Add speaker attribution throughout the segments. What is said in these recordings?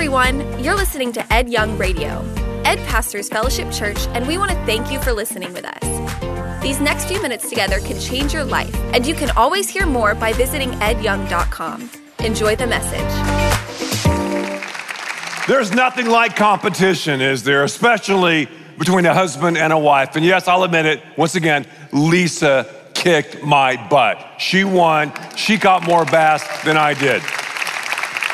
Speaker 1: everyone. You're listening to Ed Young Radio. Ed pastors Fellowship Church, and we want to thank you for listening with us. These next few minutes together can change your life, and you can always hear more by visiting edyoung.com. Enjoy the message.
Speaker 2: There's nothing like competition, is there? Especially between a husband and a wife. And yes, I'll admit it, once again, Lisa kicked my butt. She won, she caught more bass than I did.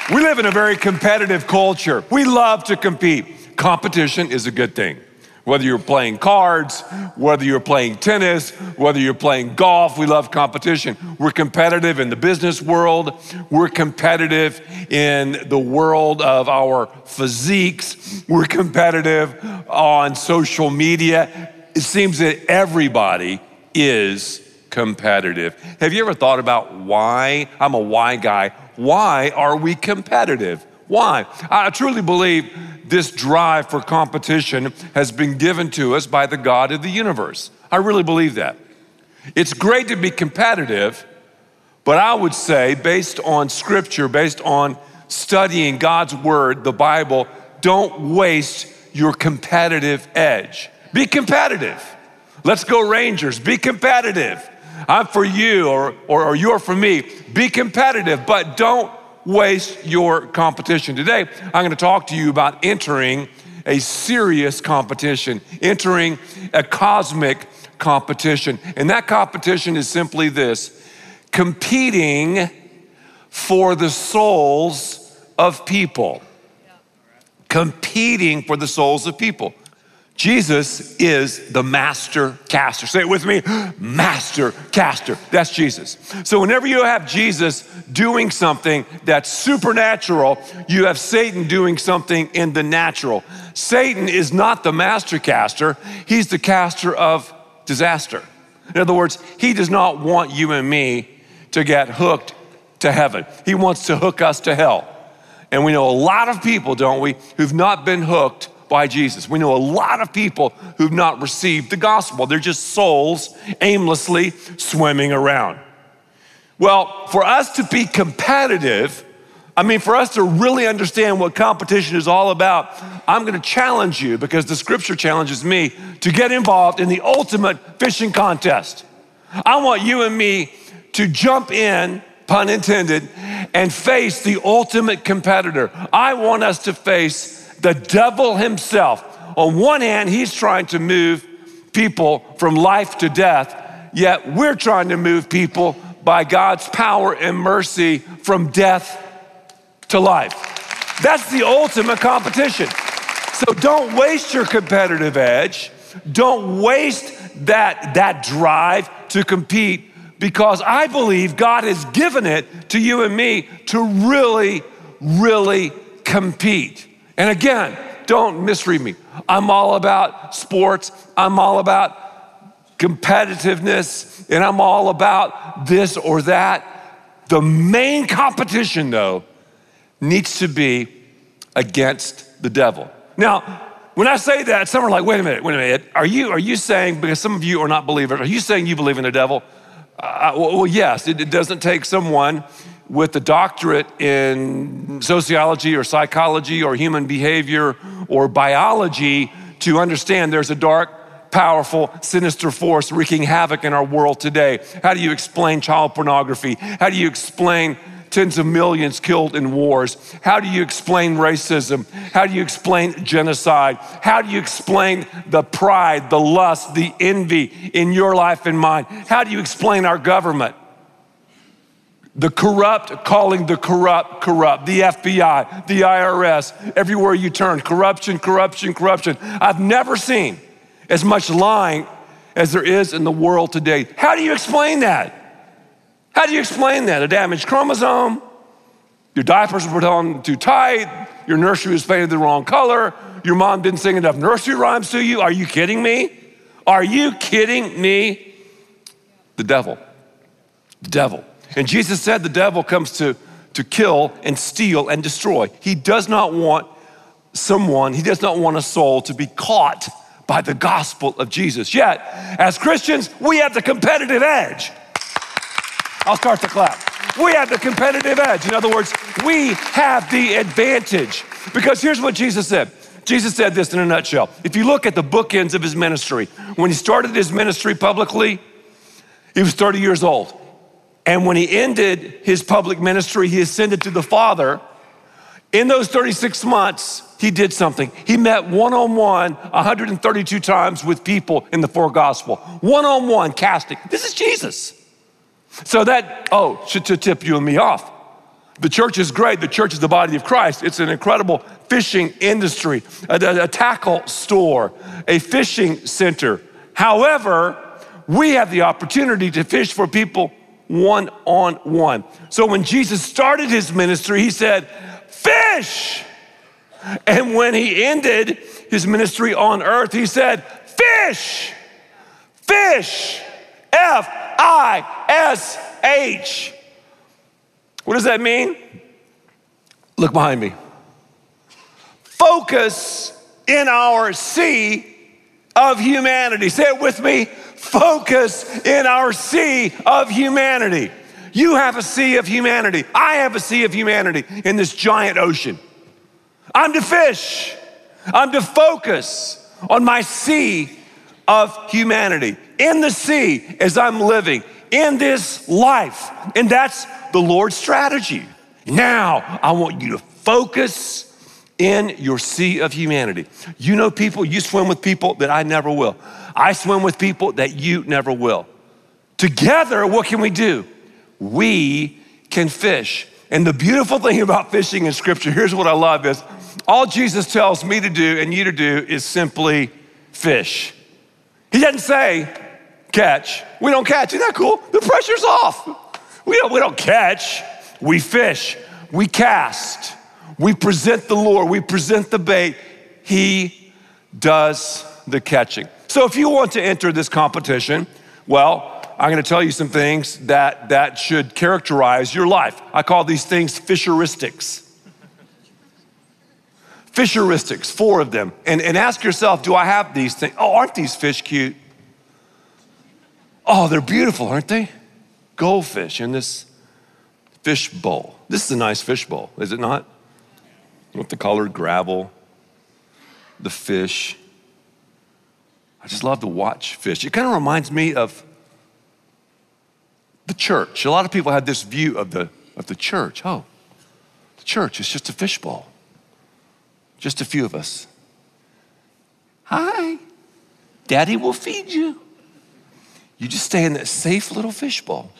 Speaker 2: We live in a very competitive culture. We love to compete. Competition is a good thing. Whether you're playing cards, whether you're playing tennis, whether you're playing golf, we love competition. We're competitive in the business world, we're competitive in the world of our physiques, we're competitive on social media. It seems that everybody is competitive. Have you ever thought about why? I'm a why guy. Why are we competitive? Why? I truly believe this drive for competition has been given to us by the God of the universe. I really believe that. It's great to be competitive, but I would say, based on scripture, based on studying God's word, the Bible, don't waste your competitive edge. Be competitive. Let's go, Rangers. Be competitive. I'm for you, or, or, or you're for me. Be competitive, but don't waste your competition. Today, I'm going to talk to you about entering a serious competition, entering a cosmic competition. And that competition is simply this competing for the souls of people. Competing for the souls of people. Jesus is the master caster. Say it with me master caster. That's Jesus. So, whenever you have Jesus doing something that's supernatural, you have Satan doing something in the natural. Satan is not the master caster, he's the caster of disaster. In other words, he does not want you and me to get hooked to heaven, he wants to hook us to hell. And we know a lot of people, don't we, who've not been hooked by Jesus. We know a lot of people who've not received the gospel. They're just souls aimlessly swimming around. Well, for us to be competitive, I mean, for us to really understand what competition is all about, I'm gonna challenge you because the scripture challenges me to get involved in the ultimate fishing contest. I want you and me to jump in, pun intended, and face the ultimate competitor. I want us to face the devil himself. On one hand, he's trying to move people from life to death, yet we're trying to move people by God's power and mercy from death to life. That's the ultimate competition. So don't waste your competitive edge. Don't waste that, that drive to compete because I believe God has given it to you and me to really, really compete. And again, don't misread me. I'm all about sports, I'm all about competitiveness, and I'm all about this or that. The main competition, though, needs to be against the devil. Now, when I say that, some are like, wait a minute, wait a minute. Are you, are you saying, because some of you are not believers, are you saying you believe in the devil? Uh, well, yes, it, it doesn't take someone with a doctorate in sociology or psychology or human behavior or biology to understand there's a dark, powerful, sinister force wreaking havoc in our world today. How do you explain child pornography? How do you explain tens of millions killed in wars? How do you explain racism? How do you explain genocide? How do you explain the pride, the lust, the envy in your life and mine? How do you explain our government? The corrupt calling the corrupt corrupt, the FBI, the IRS, everywhere you turn, corruption, corruption, corruption. I've never seen as much lying as there is in the world today. How do you explain that? How do you explain that? A damaged chromosome? Your diapers were put on too tight? Your nursery was painted the wrong color? Your mom didn't sing enough nursery rhymes to you? Are you kidding me? Are you kidding me? The devil. The devil. And Jesus said the devil comes to, to kill and steal and destroy. He does not want someone, he does not want a soul to be caught by the gospel of Jesus. Yet, as Christians, we have the competitive edge. I'll start the clap. We have the competitive edge. In other words, we have the advantage. Because here's what Jesus said Jesus said this in a nutshell. If you look at the bookends of his ministry, when he started his ministry publicly, he was 30 years old. And when he ended his public ministry, he ascended to the Father. In those 36 months, he did something. He met one on one 132 times with people in the four gospel. One on one casting. This is Jesus. So that, oh, should to tip you and me off. The church is great. The church is the body of Christ. It's an incredible fishing industry, a, a tackle store, a fishing center. However, we have the opportunity to fish for people one on one. So when Jesus started his ministry, he said, Fish! And when he ended his ministry on earth, he said, Fish! Fish! F I S H. What does that mean? Look behind me. Focus in our sea of humanity. Say it with me. Focus in our sea of humanity. You have a sea of humanity. I have a sea of humanity in this giant ocean. I'm to fish. I'm to focus on my sea of humanity. In the sea as I'm living in this life. And that's the Lord's strategy. Now, I want you to focus in your sea of humanity. You know people, you swim with people that I never will. I swim with people that you never will. Together, what can we do? We can fish. And the beautiful thing about fishing in scripture, here's what I love is all Jesus tells me to do and you to do is simply fish. He doesn't say catch. We don't catch. Isn't that cool? The pressure's off. We don't, we don't catch. We fish. We cast. We present the lure, We present the bait. He does the catching. So if you want to enter this competition, well, I'm going to tell you some things that, that should characterize your life. I call these things fisheristics. Fisheristics, four of them. And, and ask yourself, do I have these things? Oh, aren't these fish cute? Oh, they're beautiful, aren't they? Goldfish in this fish bowl. This is a nice fish bowl, is it not? With the colored gravel, the fish. I just love to watch fish. It kind of reminds me of the church. A lot of people have this view of the, of the church. Oh, the church is just a fishbowl. Just a few of us. Hi, daddy will feed you. You just stay in that safe little fishbowl.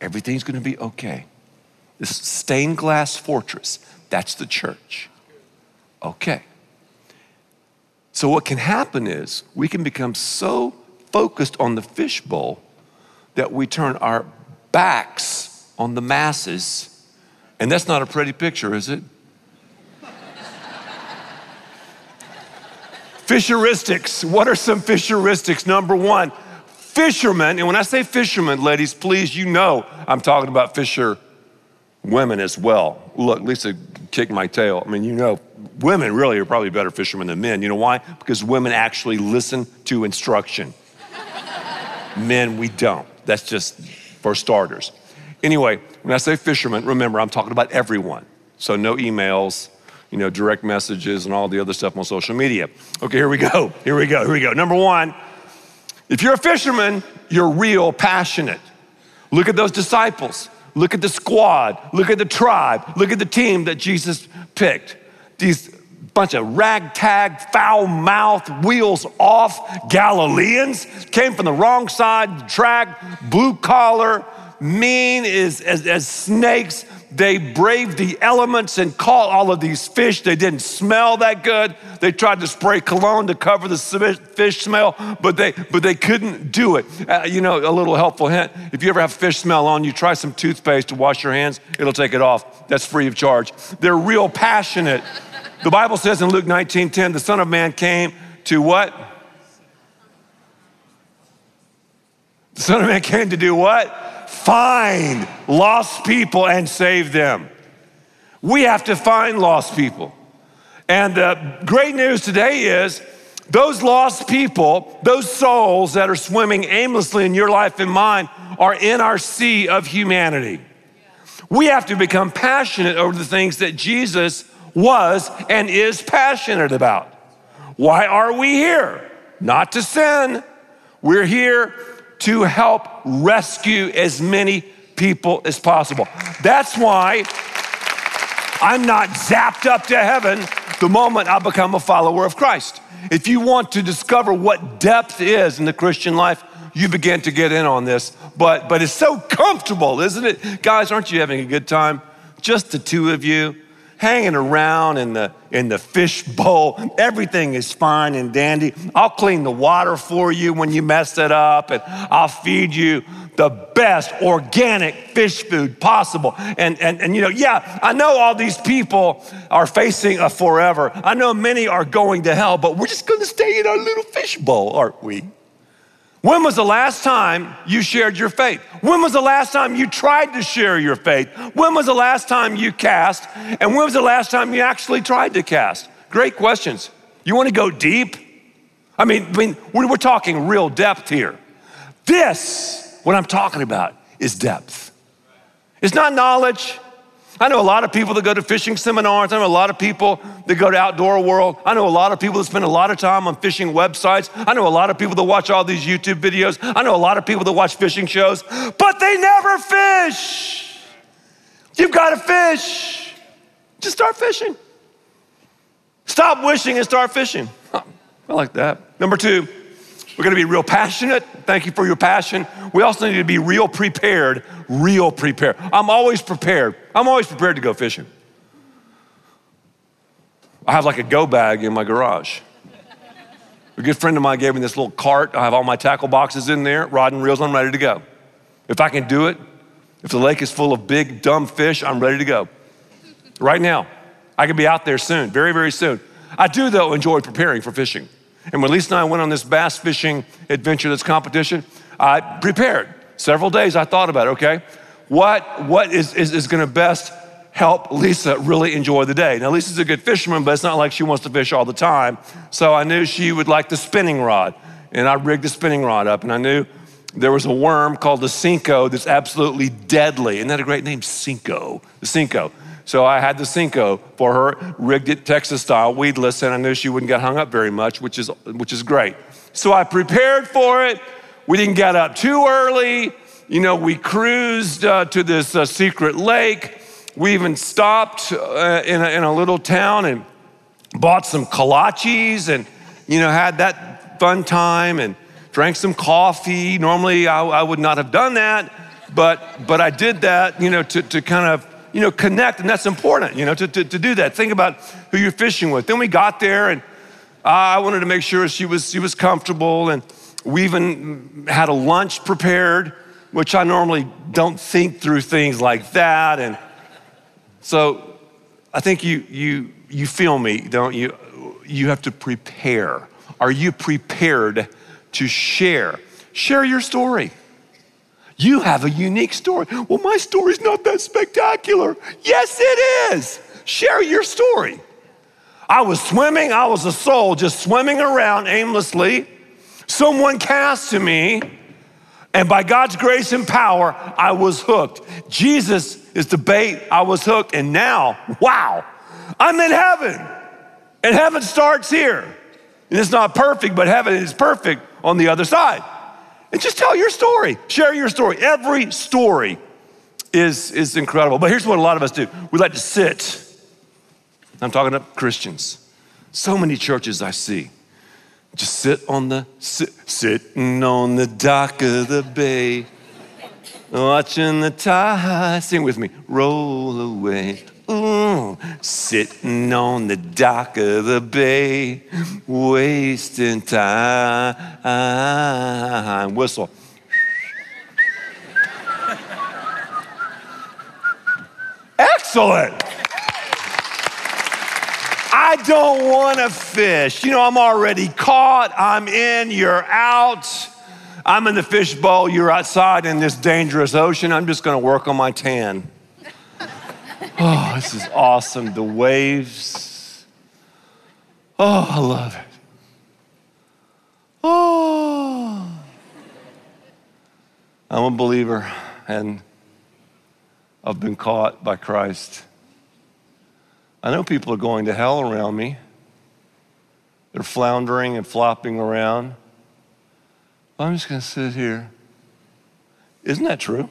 Speaker 2: Everything's gonna be okay. This stained glass fortress, that's the church. Okay. So, what can happen is we can become so focused on the fishbowl that we turn our backs on the masses. And that's not a pretty picture, is it? Fisheristics. What are some fisheristics? Number one, fishermen. And when I say fishermen, ladies, please, you know I'm talking about fisher women as well. Look, Lisa kicked my tail. I mean, you know, women really are probably better fishermen than men. You know why? Because women actually listen to instruction. men, we don't. That's just for starters. Anyway, when I say fishermen, remember, I'm talking about everyone. So no emails, you know, direct messages and all the other stuff on social media. Okay, here we go. Here we go. Here we go. Number one, if you're a fisherman, you're real passionate. Look at those disciples. Look at the squad. Look at the tribe. Look at the team that Jesus picked. These bunch of ragtag, foul mouth, wheels off Galileans came from the wrong side track, blue collar, mean as, as, as snakes. They braved the elements and caught all of these fish. They didn't smell that good. They tried to spray cologne to cover the fish smell, but they, but they couldn't do it. Uh, you know, a little helpful hint if you ever have fish smell on you, try some toothpaste to wash your hands, it'll take it off. That's free of charge. They're real passionate. The Bible says in Luke 19 10, the Son of Man came to what? The Son of Man came to do what? Find lost people and save them. We have to find lost people. And the great news today is those lost people, those souls that are swimming aimlessly in your life and mine, are in our sea of humanity. We have to become passionate over the things that Jesus was and is passionate about. Why are we here? Not to sin. We're here to help rescue as many people as possible. That's why I'm not zapped up to heaven the moment I become a follower of Christ. If you want to discover what depth is in the Christian life, you begin to get in on this. But, but it's so comfortable, isn't it? Guys, aren't you having a good time? Just the two of you hanging around in the, in the fish bowl. Everything is fine and dandy. I'll clean the water for you when you mess it up, and I'll feed you the best organic fish food possible. And, and, and you know, yeah, I know all these people are facing a forever. I know many are going to hell, but we're just gonna stay in our little fish bowl, aren't we? When was the last time you shared your faith? When was the last time you tried to share your faith? When was the last time you cast? And when was the last time you actually tried to cast? Great questions. You want to go deep? I mean, I mean we're talking real depth here. This, what I'm talking about, is depth. It's not knowledge, I know a lot of people that go to fishing seminars. I know a lot of people that go to Outdoor World. I know a lot of people that spend a lot of time on fishing websites. I know a lot of people that watch all these YouTube videos. I know a lot of people that watch fishing shows, but they never fish. You've got to fish. Just start fishing. Stop wishing and start fishing. I like that. Number two, we're gonna be real passionate. Thank you for your passion. We also need to be real prepared, real prepared. I'm always prepared. I'm always prepared to go fishing. I have like a go bag in my garage. A good friend of mine gave me this little cart. I have all my tackle boxes in there, rod and reels, I'm ready to go. If I can do it, if the lake is full of big, dumb fish, I'm ready to go. Right now. I could be out there soon, very, very soon. I do, though, enjoy preparing for fishing. And when Lisa and I went on this bass fishing adventure, this competition, I prepared. Several days I thought about, it, okay, what, what is, is, is gonna best help Lisa really enjoy the day? Now, Lisa's a good fisherman, but it's not like she wants to fish all the time. So I knew she would like the spinning rod. And I rigged the spinning rod up, and I knew there was a worm called the Senko that's absolutely deadly. Isn't that a great name? Senko. The Senko. So I had the Senko for her, rigged it Texas style, weedless, and I knew she wouldn't get hung up very much, which is, which is great. So I prepared for it. We didn't get up too early. You know, we cruised uh, to this uh, secret lake. We even stopped uh, in, a, in a little town and bought some kolaches and, you know, had that fun time and drank some coffee. Normally, I, I would not have done that, but, but I did that, you know, to, to kind of you know, connect, and that's important, you know, to, to, to do that. Think about who you're fishing with. Then we got there, and ah, I wanted to make sure she was, she was comfortable, and we even had a lunch prepared, which I normally don't think through things like that. And so I think you, you, you feel me, don't you? You have to prepare. Are you prepared to share? Share your story. You have a unique story. Well, my story's not that spectacular. Yes, it is. Share your story. I was swimming, I was a soul just swimming around aimlessly. Someone cast to me, and by God's grace and power, I was hooked. Jesus is the bait, I was hooked, and now, wow, I'm in heaven. And heaven starts here. And it's not perfect, but heaven is perfect on the other side. And just tell your story, share your story. Every story is, is incredible. But here's what a lot of us do we like to sit. I'm talking to Christians. So many churches I see just sit on the, sit, sitting on the dock of the bay, watching the tide, sing with me, roll away. Sitting on the dock of the bay, wasting time. Whistle. Excellent. I don't want to fish. You know, I'm already caught. I'm in, you're out. I'm in the fish bowl, you're outside in this dangerous ocean. I'm just going to work on my tan. Oh, this is awesome. The waves. Oh, I love it. Oh. I'm a believer, and I've been caught by Christ. I know people are going to hell around me. They're floundering and flopping around. I'm just going to sit here. Isn't that true?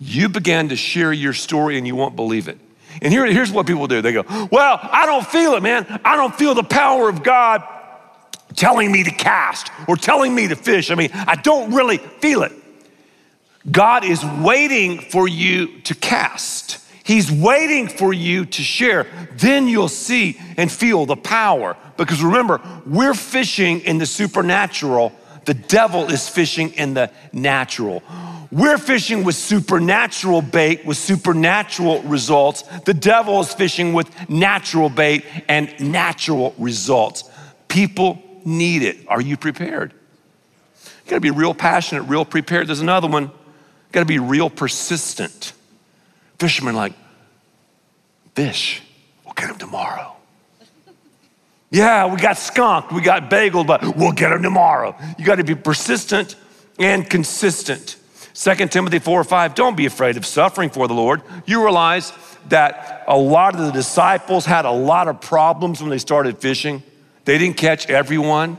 Speaker 2: You began to share your story and you won't believe it. And here, here's what people do they go, Well, I don't feel it, man. I don't feel the power of God telling me to cast or telling me to fish. I mean, I don't really feel it. God is waiting for you to cast. He's waiting for you to share. Then you'll see and feel the power. Because remember, we're fishing in the supernatural, the devil is fishing in the natural. We're fishing with supernatural bait, with supernatural results. The devil is fishing with natural bait and natural results. People need it. Are you prepared? You gotta be real passionate, real prepared. There's another one. You gotta be real persistent. Fishermen like, fish, we'll get him tomorrow. Yeah, we got skunked, we got bageled, but we'll get him tomorrow. You gotta be persistent and consistent. 2 Timothy 4 or 5, don't be afraid of suffering for the Lord. You realize that a lot of the disciples had a lot of problems when they started fishing. They didn't catch everyone.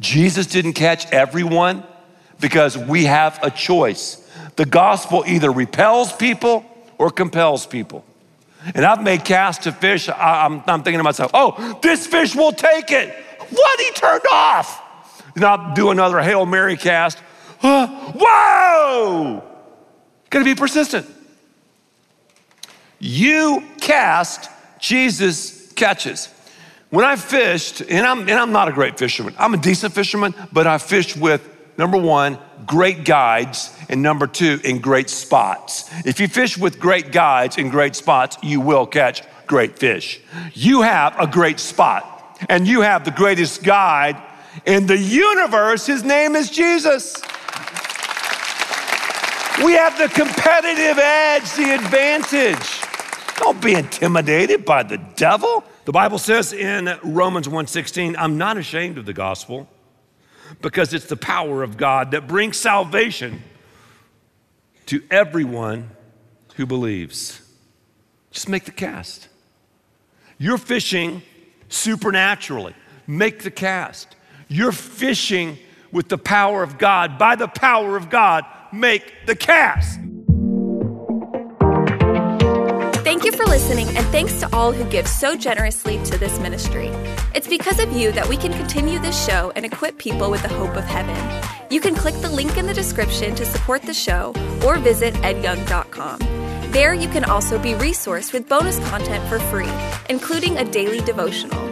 Speaker 2: Jesus didn't catch everyone because we have a choice. The gospel either repels people or compels people. And I've made casts to fish. I, am thinking to myself, oh, this fish will take it. What? He turned off. And I'll do another Hail Mary cast. Whoa! Gotta be persistent. You cast, Jesus catches. When I fished, and I'm, and I'm not a great fisherman, I'm a decent fisherman, but I fished with number one, great guides, and number two, in great spots. If you fish with great guides in great spots, you will catch great fish. You have a great spot, and you have the greatest guide in the universe. His name is Jesus. We have the competitive edge, the advantage. Don't be intimidated by the devil. The Bible says in Romans 1:16, I'm not ashamed of the gospel because it's the power of God that brings salvation to everyone who believes. Just make the cast. You're fishing supernaturally. Make the cast. You're fishing with the power of God. By the power of God, make the cast.
Speaker 1: Thank you for listening, and thanks to all who give so generously to this ministry. It's because of you that we can continue this show and equip people with the hope of heaven. You can click the link in the description to support the show or visit edyoung.com. There, you can also be resourced with bonus content for free, including a daily devotional.